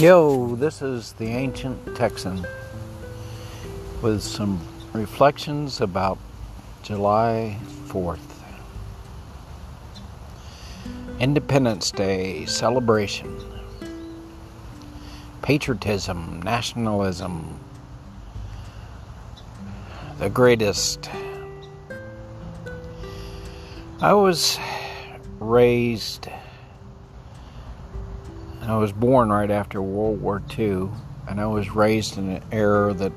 Yo, this is the Ancient Texan with some reflections about July 4th. Independence Day celebration, patriotism, nationalism, the greatest. I was raised I was born right after World War II, and I was raised in an era that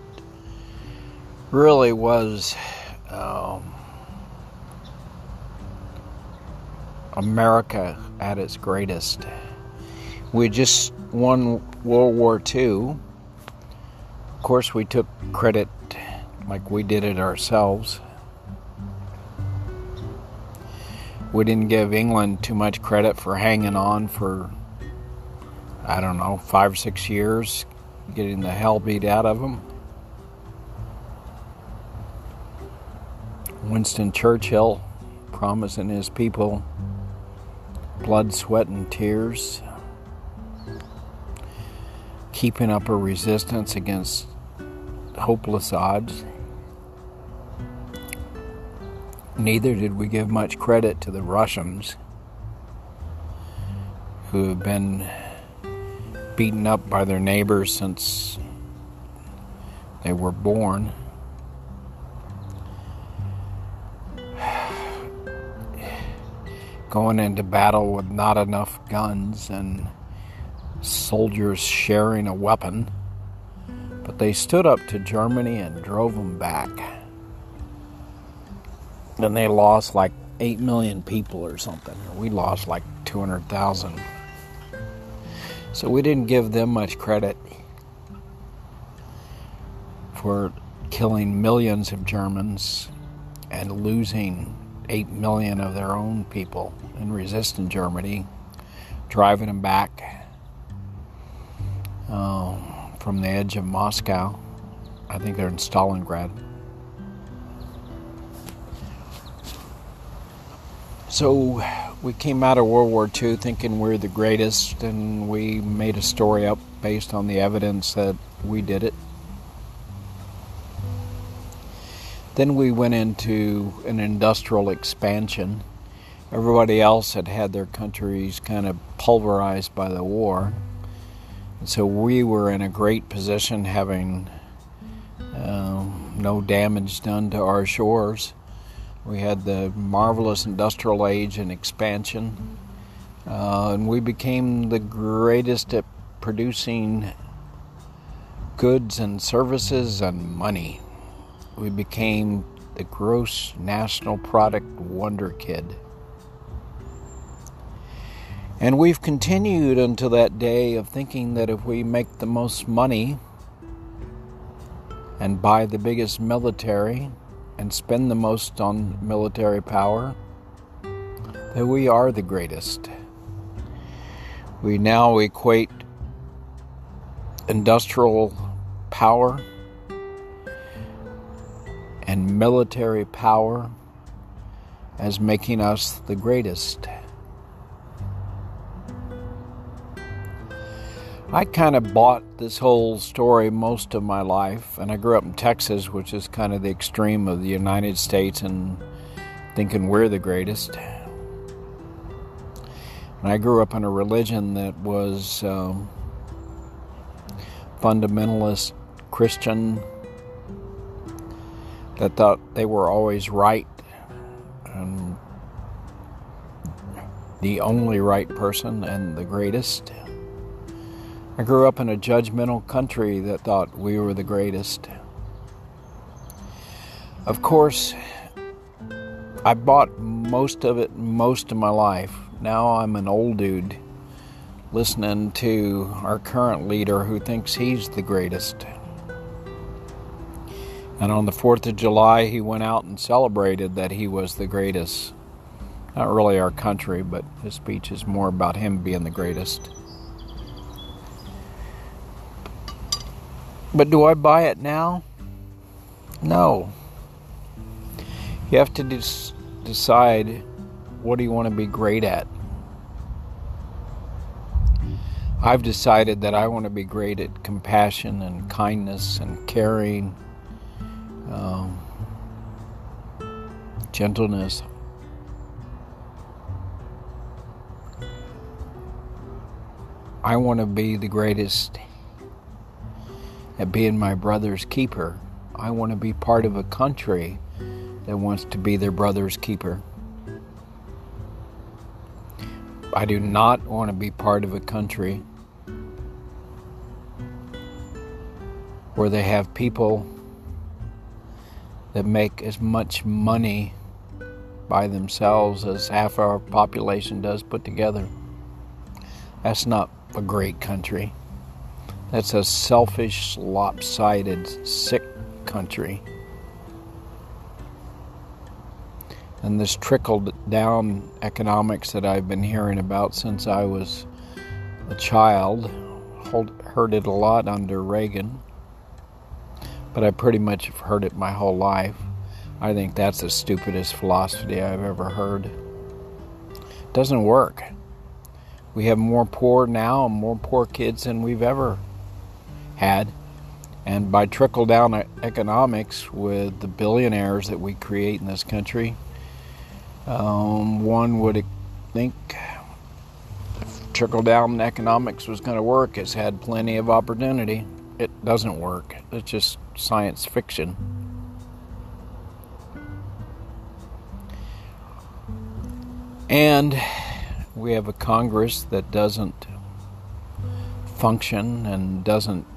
really was um, America at its greatest. We just won World War II. Of course, we took credit like we did it ourselves. We didn't give England too much credit for hanging on for I don't know, five, or six years, getting the hell beat out of them. Winston Churchill promising his people blood, sweat, and tears, keeping up a resistance against hopeless odds. Neither did we give much credit to the Russians, who have been beaten up by their neighbors since they were born. Going into battle with not enough guns and soldiers sharing a weapon, but they stood up to Germany and drove them back. Then they lost like 8 million people or something. We lost like 200,000. So we didn't give them much credit for killing millions of Germans and losing 8 million of their own people in resisting Germany, driving them back uh, from the edge of Moscow. I think they're in Stalingrad. So we came out of World War II thinking we're the greatest, and we made a story up based on the evidence that we did it. Then we went into an industrial expansion. Everybody else had had their countries kind of pulverized by the war. And so we were in a great position having um, no damage done to our shores we had the marvelous industrial age and expansion, uh, and we became the greatest at producing goods and services and money. We became the gross national product wonder kid. And we've continued until that day of thinking that if we make the most money and buy the biggest military, and spend the most on military power, that we are the greatest. We now equate industrial power and military power as making us the greatest. I kind of bought this whole story most of my life, and I grew up in Texas, which is kind of the extreme of the United States, and thinking we're the greatest. And I grew up in a religion that was um, fundamentalist Christian, that thought they were always right and the only right person and the greatest. I grew up in a judgmental country that thought we were the greatest. Of course, I bought most of it most of my life. Now I'm an old dude listening to our current leader who thinks he's the greatest. And on the 4th of July, he went out and celebrated that he was the greatest. Not really our country, but his speech is more about him being the greatest. But do I buy it now? No. You have to des- decide what do you want to be great at. I've decided that I want to be great at compassion and kindness and caring, um, gentleness. I want to be the greatest at being my brother's keeper. I want to be part of a country that wants to be their brother's keeper. I do not want to be part of a country where they have people that make as much money by themselves as half our population does put together. That's not a great country. That's a selfish, lopsided, sick country. And this trickled down economics that I've been hearing about since I was a child, heard it a lot under Reagan, but I pretty much have heard it my whole life. I think that's the stupidest philosophy I've ever heard. It doesn't work. We have more poor now and more poor kids than we've ever had. And by trickle down economics with the billionaires that we create in this country, um, one would think trickle down economics was going to work. It's had plenty of opportunity. It doesn't work, it's just science fiction. And we have a Congress that doesn't function and doesn't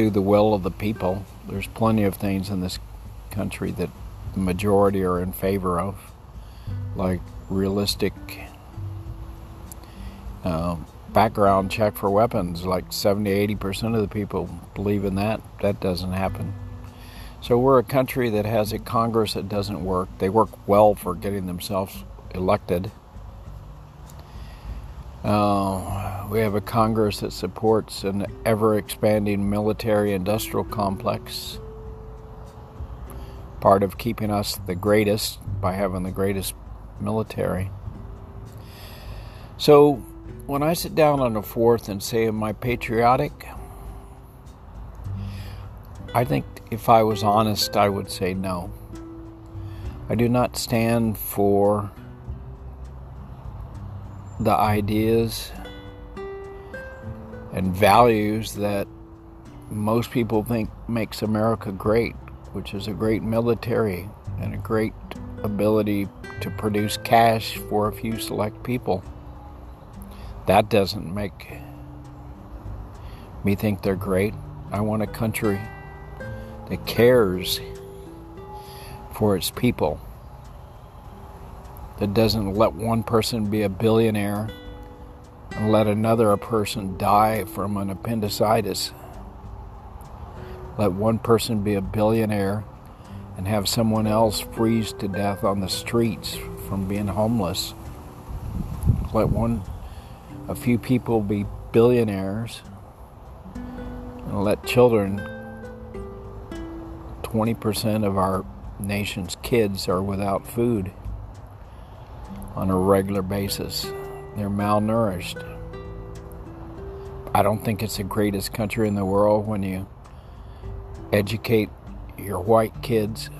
do the will of the people. There's plenty of things in this country that the majority are in favor of, like realistic uh, background check for weapons. Like 70 80% of the people believe in that. That doesn't happen. So we're a country that has a Congress that doesn't work. They work well for getting themselves elected uh, we have a Congress that supports an ever expanding military industrial complex, part of keeping us the greatest by having the greatest military. So, when I sit down on the fourth and say, Am I patriotic? I think if I was honest, I would say no. I do not stand for the ideas and values that most people think makes America great, which is a great military and a great ability to produce cash for a few select people. That doesn't make me think they're great. I want a country that cares for its people that doesn't let one person be a billionaire and let another person die from an appendicitis. Let one person be a billionaire and have someone else freeze to death on the streets from being homeless. Let one a few people be billionaires and let children 20% of our nation's kids are without food on a regular basis. They're malnourished. I don't think it's the greatest country in the world when you educate your white kids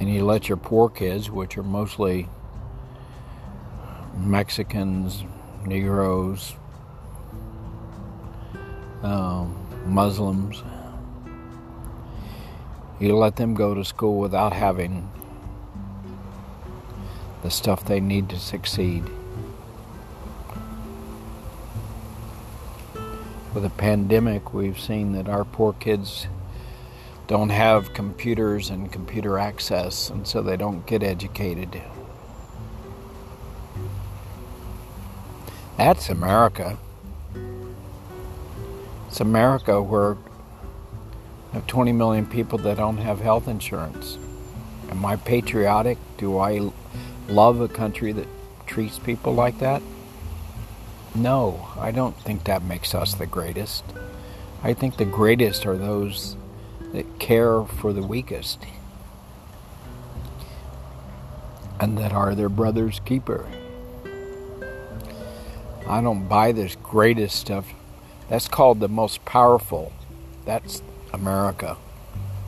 and you let your poor kids, which are mostly Mexicans, Negroes, um, Muslims, you let them go to school without having the stuff they need to succeed. With the pandemic, we've seen that our poor kids don't have computers and computer access, and so they don't get educated. That's America. It's America where have 20 million people that don't have health insurance. Am I patriotic? Do I love a country that treats people like that? No, I don't think that makes us the greatest. I think the greatest are those that care for the weakest and that are their brother's keeper. I don't buy this greatest stuff. That's called the most powerful. That's America.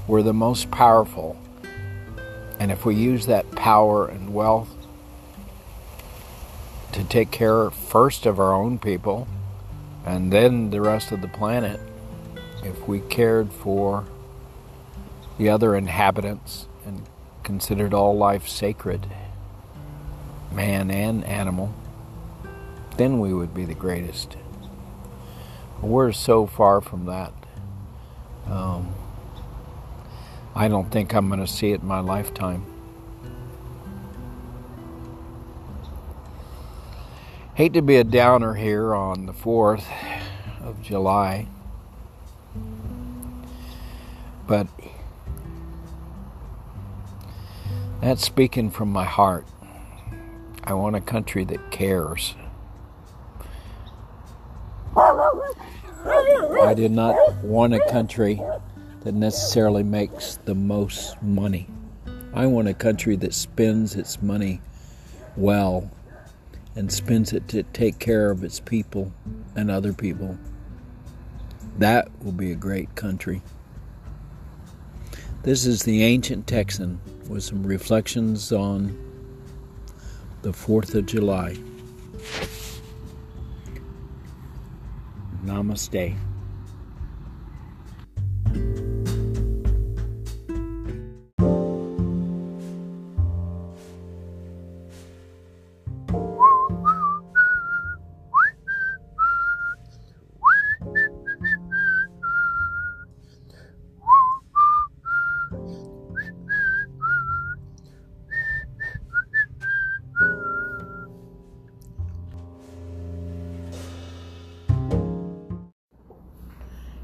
We're the most powerful. And if we use that power and wealth to take care first of our own people and then the rest of the planet, if we cared for the other inhabitants and considered all life sacred, man and animal, then we would be the greatest. We're so far from that. Um, I don't think I'm going to see it in my lifetime. Hate to be a downer here on the 4th of July, but that's speaking from my heart. I want a country that cares. I did not want a country that necessarily makes the most money. I want a country that spends its money well and spends it to take care of its people and other people. That will be a great country. This is the Ancient Texan with some reflections on the 4th of July. Namaste.